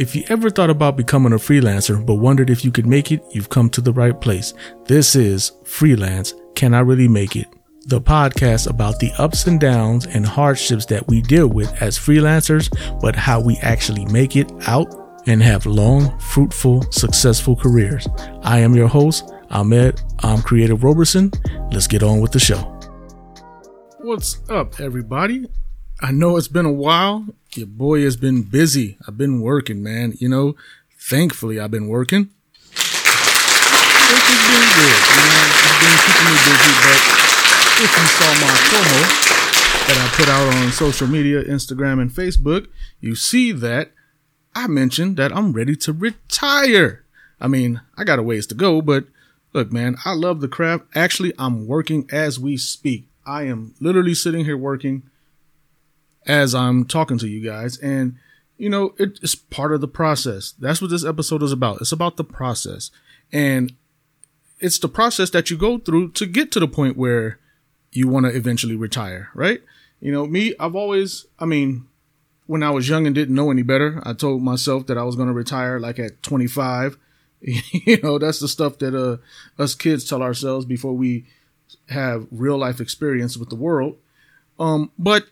If you ever thought about becoming a freelancer but wondered if you could make it, you've come to the right place. This is Freelance Can I Really Make It? The podcast about the ups and downs and hardships that we deal with as freelancers, but how we actually make it out and have long, fruitful, successful careers. I am your host, Ahmed. I'm Creative Roberson. Let's get on with the show. What's up, everybody? I know it's been a while. Your boy has been busy. I've been working, man. You know, thankfully I've been working. This has been good. You know, been keeping me busy, but if you saw my promo that I put out on social media, Instagram and Facebook, you see that I mentioned that I'm ready to retire. I mean, I got a ways to go, but look, man, I love the craft. Actually, I'm working as we speak. I am literally sitting here working as I'm talking to you guys. And, you know, it's part of the process. That's what this episode is about. It's about the process. And it's the process that you go through to get to the point where you want to eventually retire, right? You know, me, I've always, I mean, when I was young and didn't know any better, I told myself that I was going to retire like at 25. you know, that's the stuff that uh, us kids tell ourselves before we have real life experience with the world. Um, but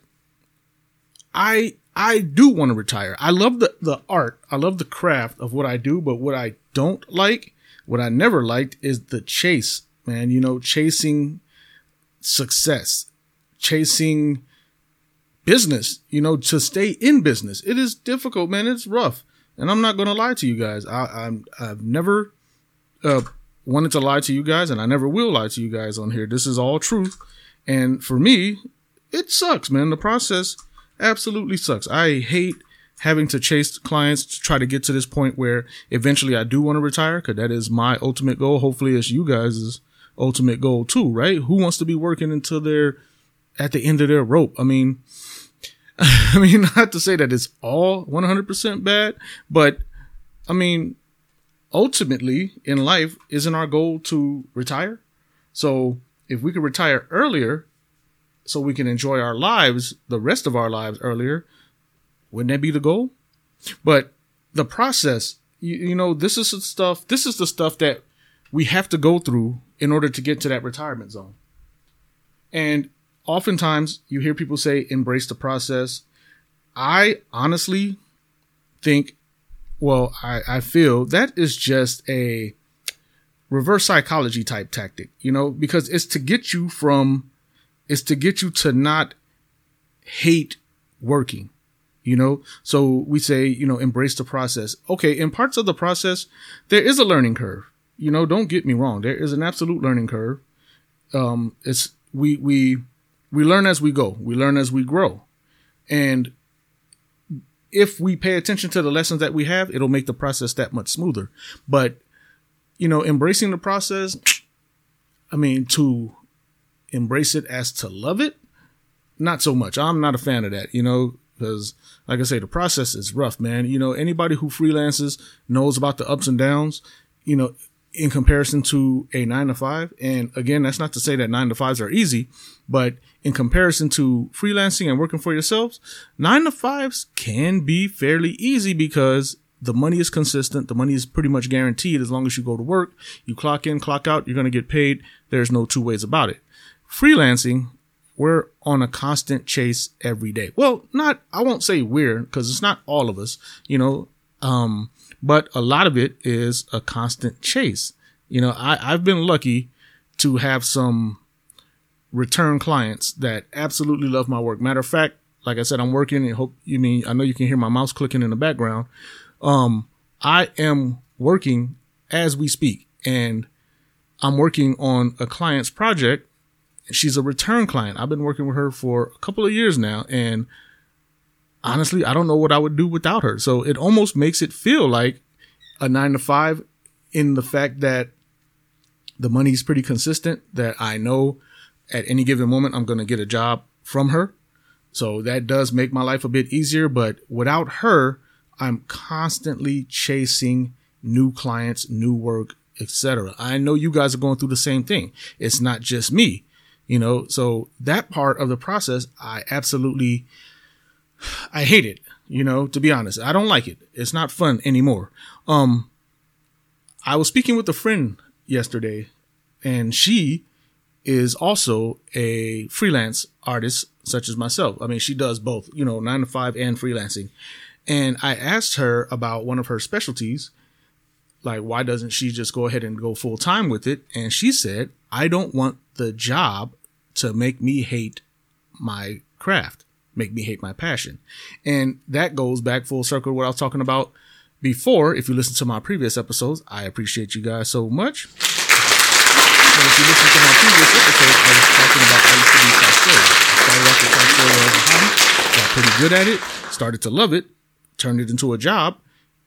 I I do want to retire. I love the the art. I love the craft of what I do, but what I don't like, what I never liked is the chase, man, you know, chasing success, chasing business, you know, to stay in business. It is difficult, man. It's rough. And I'm not going to lie to you guys. I, I'm, I've never, uh, wanted to lie to you guys and I never will lie to you guys on here. This is all truth. And for me, it sucks, man. The process absolutely sucks. I hate having to chase clients to try to get to this point where eventually I do want to retire because that is my ultimate goal. Hopefully it's you guys' ultimate goal too, right? Who wants to be working until they're at the end of their rope? I mean, I mean, not to say that it's all 100% bad, but I mean, ultimately in life, isn't our goal to retire? So if we could retire earlier, so we can enjoy our lives, the rest of our lives earlier, wouldn't that be the goal? But the process, you, you know, this is the stuff, this is the stuff that we have to go through in order to get to that retirement zone. And oftentimes you hear people say, embrace the process. I honestly think, well, I, I feel that is just a reverse psychology type tactic, you know, because it's to get you from is to get you to not hate working. You know, so we say, you know, embrace the process. Okay. In parts of the process, there is a learning curve. You know, don't get me wrong. There is an absolute learning curve. Um, it's, we, we, we learn as we go. We learn as we grow. And if we pay attention to the lessons that we have, it'll make the process that much smoother. But, you know, embracing the process, I mean, to embrace it as to love it, not so much. I'm not a fan of that, you know, because like I say, the process is rough, man. You know, anybody who freelances knows about the ups and downs, you know, in comparison to a nine to five. And again, that's not to say that nine to fives are easy, but in comparison to freelancing and working for yourselves, nine to fives can be fairly easy because the money is consistent. The money is pretty much guaranteed as long as you go to work, you clock in, clock out, you're going to get paid. There's no two ways about it freelancing, we're on a constant chase every day. Well, not, I won't say we're, cause it's not all of us, you know, um, but a lot of it is a constant chase. You know, I, I've been lucky to have some return clients that absolutely love my work. Matter of fact, like I said, I'm working and hope you mean, I know you can hear my mouse clicking in the background. Um, I am working as we speak and I'm working on a client's project she's a return client. I've been working with her for a couple of years now and honestly, I don't know what I would do without her. So it almost makes it feel like a nine to five in the fact that the money's pretty consistent, that I know at any given moment I'm going to get a job from her. So that does make my life a bit easier. But without her, I'm constantly chasing new clients, new work, etc. I know you guys are going through the same thing. It's not just me you know, so that part of the process, I absolutely, I hate it. You know, to be honest, I don't like it. It's not fun anymore. Um, I was speaking with a friend yesterday and she is also a freelance artist such as myself. I mean, she does both, you know, nine to five and freelancing. And I asked her about one of her specialties. Like, why doesn't she just go ahead and go full time with it? And she said, I don't want the job to make me hate my craft, make me hate my passion. And that goes back full circle what I was talking about before. If you listen to my previous episodes, I appreciate you guys so much. But if you listen to my previous episode, I was talking about I used to be pastoral. Started off as a hobby, got pretty good at it, started to love it, turned it into a job,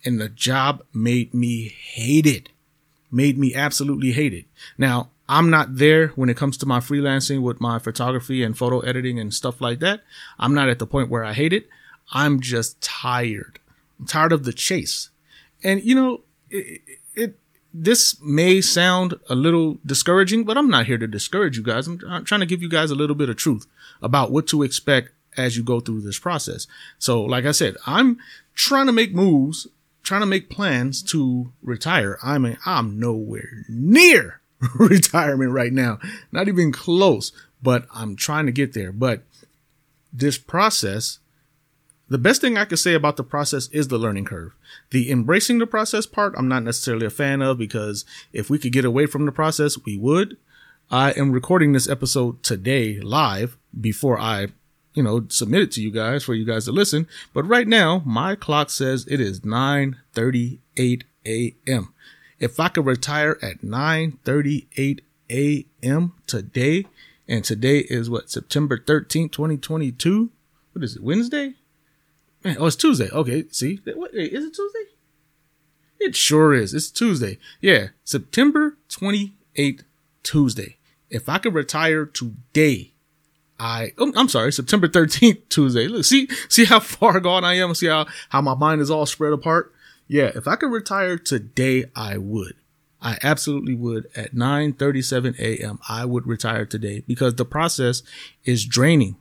and the job made me hate it. Made me absolutely hate it. Now, I'm not there when it comes to my freelancing with my photography and photo editing and stuff like that. I'm not at the point where I hate it. I'm just tired. I'm tired of the chase. And you know, it, it this may sound a little discouraging, but I'm not here to discourage you guys. I'm, I'm trying to give you guys a little bit of truth about what to expect as you go through this process. So, like I said, I'm trying to make moves, trying to make plans to retire. I mean, I'm nowhere near retirement right now, not even close, but I'm trying to get there. But this process, the best thing I can say about the process is the learning curve. The embracing the process part, I'm not necessarily a fan of because if we could get away from the process, we would. I am recording this episode today live before I you know, submit it to you guys for you guys to listen. But right now, my clock says it is 9:38 a.m. If I could retire at 9:38 a.m. today, and today is what September 13th, 2022. What is it? Wednesday? Man, oh, it's Tuesday. Okay, see, is it Tuesday? It sure is. It's Tuesday. Yeah, September 28th, Tuesday. If I could retire today, I, oh, I'm sorry, September 13th, Tuesday. Look, see, see how far gone I am. See how, how my mind is all spread apart. Yeah. If I could retire today, I would. I absolutely would at 9:37 a.m. I would retire today because the process is draining.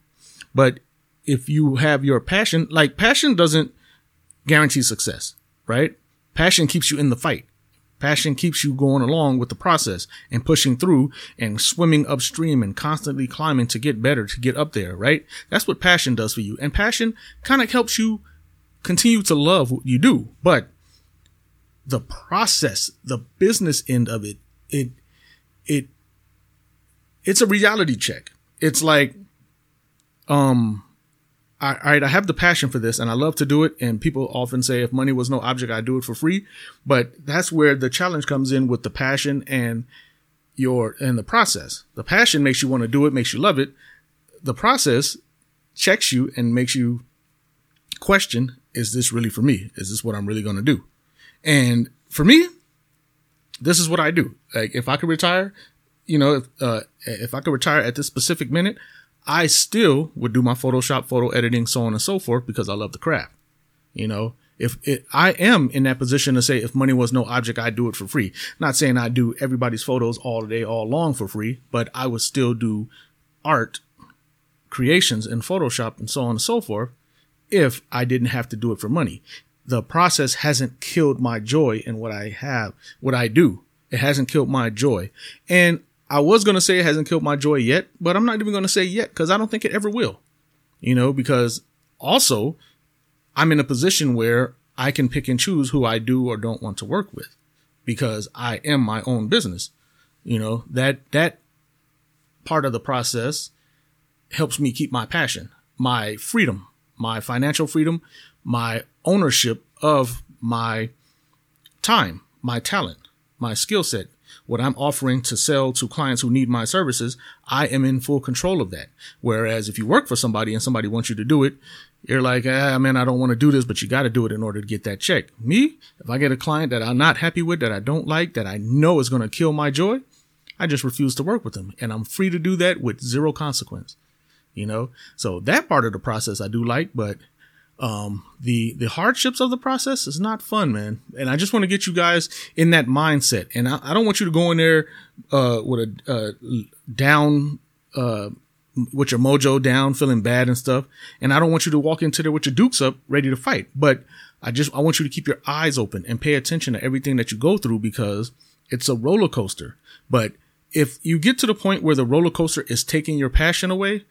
But if you have your passion, like passion doesn't guarantee success, right? Passion keeps you in the fight. Passion keeps you going along with the process and pushing through and swimming upstream and constantly climbing to get better, to get up there, right? That's what passion does for you. And passion kind of helps you continue to love what you do. But the process, the business end of it, it, it, it's a reality check. It's like, um, right, I have the passion for this and I love to do it. And people often say, if money was no object, I'd do it for free. But that's where the challenge comes in with the passion and your, and the process. The passion makes you want to do it, makes you love it. The process checks you and makes you question, is this really for me? Is this what I'm really going to do? And for me, this is what I do. Like if I could retire, you know, if, uh, if I could retire at this specific minute, I still would do my Photoshop, photo editing, so on and so forth because I love the craft. You know, if it, I am in that position to say if money was no object, I'd do it for free. Not saying I do everybody's photos all day, all long for free, but I would still do art creations in Photoshop and so on and so forth if I didn't have to do it for money. The process hasn't killed my joy in what I have, what I do. It hasn't killed my joy. And I was going to say it hasn't killed my joy yet, but I'm not even going to say yet because I don't think it ever will. You know, because also I'm in a position where I can pick and choose who I do or don't want to work with because I am my own business. You know, that, that part of the process helps me keep my passion, my freedom, my financial freedom, my ownership of my time, my talent, my skill set, what I'm offering to sell to clients who need my services, I am in full control of that. Whereas if you work for somebody and somebody wants you to do it, you're like, ah, man, I don't want to do this, but you got to do it in order to get that check. Me, if I get a client that I'm not happy with, that I don't like, that I know is going to kill my joy, I just refuse to work with them. And I'm free to do that with zero consequence. You know, so that part of the process I do like, but um, the the hardships of the process is not fun, man. And I just want to get you guys in that mindset. And I, I don't want you to go in there uh, with a uh, down uh, with your mojo down, feeling bad and stuff. And I don't want you to walk into there with your dukes up, ready to fight. But I just, I want you to keep your eyes open and pay attention to everything that you go through because it's a roller coaster. But if you get to the point where the roller coaster is taking your passion away,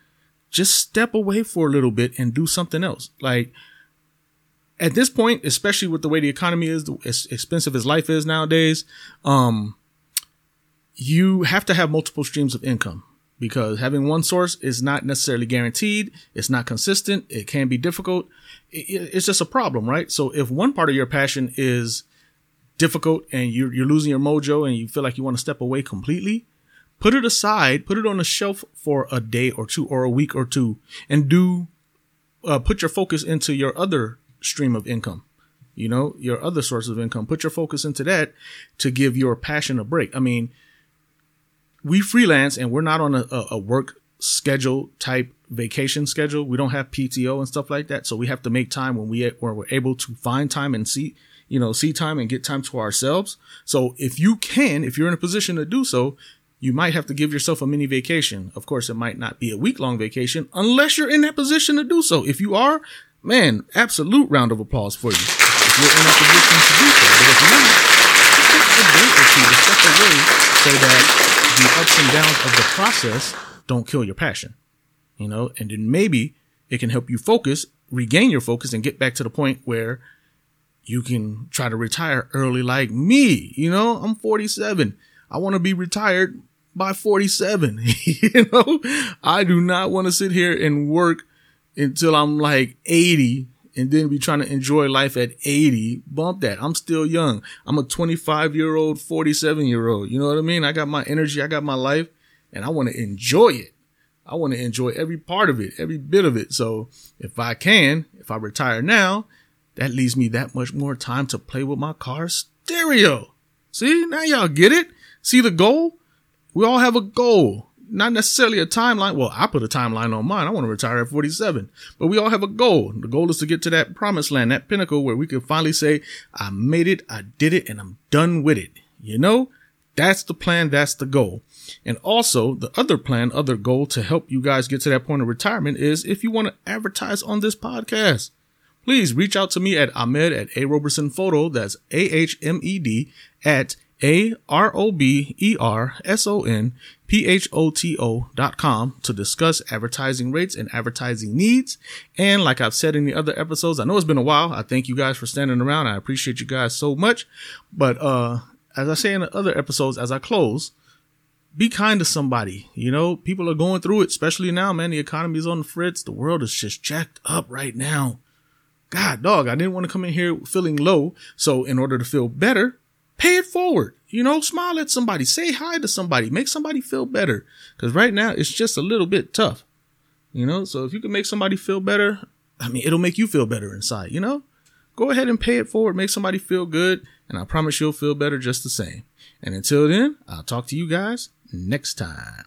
just step away for a little bit and do something else. Like at this point, especially with the way the economy is, as expensive as life is nowadays, um, you have to have multiple streams of income because having one source is not necessarily guaranteed. It's not consistent. It can be difficult. It's just a problem, right? So if one part of your passion is difficult and you're, you're losing your mojo and you feel like you want to step away completely, put it aside, put it on a shelf for a day or two or a week or two and do, uh, put your focus into your other stream of income. You know, your other source of income. Put your focus into that to give your passion a break. I mean, we freelance and we're not on a, a, work schedule type vacation schedule. We don't have PTO and stuff like that. So we have to make time when we when we're able to find time and see, you know, see time and get time to ourselves. So if you can, if you're in a position to do so, you might have to give yourself a mini vacation. Of course, it might not be a week long vacation unless you're in that position to do so. If you are, man, absolute round of applause for you. If you're in a position to do so. But if not, take a day or two to step away so that the ups and downs of the process don't kill your passion. You know, and then maybe it can help you focus, regain your focus and get back to the point where you can try to retire early like me. You know, I'm 47. I want to be retired by 47. you know, I do not want to sit here and work until I'm like 80 and then be trying to enjoy life at 80. Bump that. I'm still young. I'm a 25 year old, 47 year old. You know what I mean? I got my energy. I got my life and I want to enjoy it. I want to enjoy every part of it, every bit of it. So if I can, if I retire now, that leaves me that much more time to play with my car stereo. See, now y'all get it. See the goal? We all have a goal not necessarily a timeline. Well, I put a timeline on mine. I want to retire at 47, but we all have a goal. The goal is to get to that promised land, that pinnacle where we can finally say, I made it, I did it, and I'm done with it. You know, that's the plan. That's the goal. And also the other plan, other goal to help you guys get to that point of retirement is if you want to advertise on this podcast, please reach out to me at Ahmed at A Roberson Photo. That's A H M E D at a R O B E R S O N P H O T O dot com to discuss advertising rates and advertising needs. And like I've said in the other episodes, I know it's been a while. I thank you guys for standing around. I appreciate you guys so much. But, uh, as I say in the other episodes, as I close, be kind to somebody. You know, people are going through it, especially now, man. The economy is on the fritz. The world is just jacked up right now. God, dog, I didn't want to come in here feeling low. So in order to feel better, pay it forward. You know, smile at somebody, say hi to somebody, make somebody feel better. Cause right now it's just a little bit tough. You know, so if you can make somebody feel better, I mean, it'll make you feel better inside, you know? Go ahead and pay it forward, make somebody feel good, and I promise you'll feel better just the same. And until then, I'll talk to you guys next time.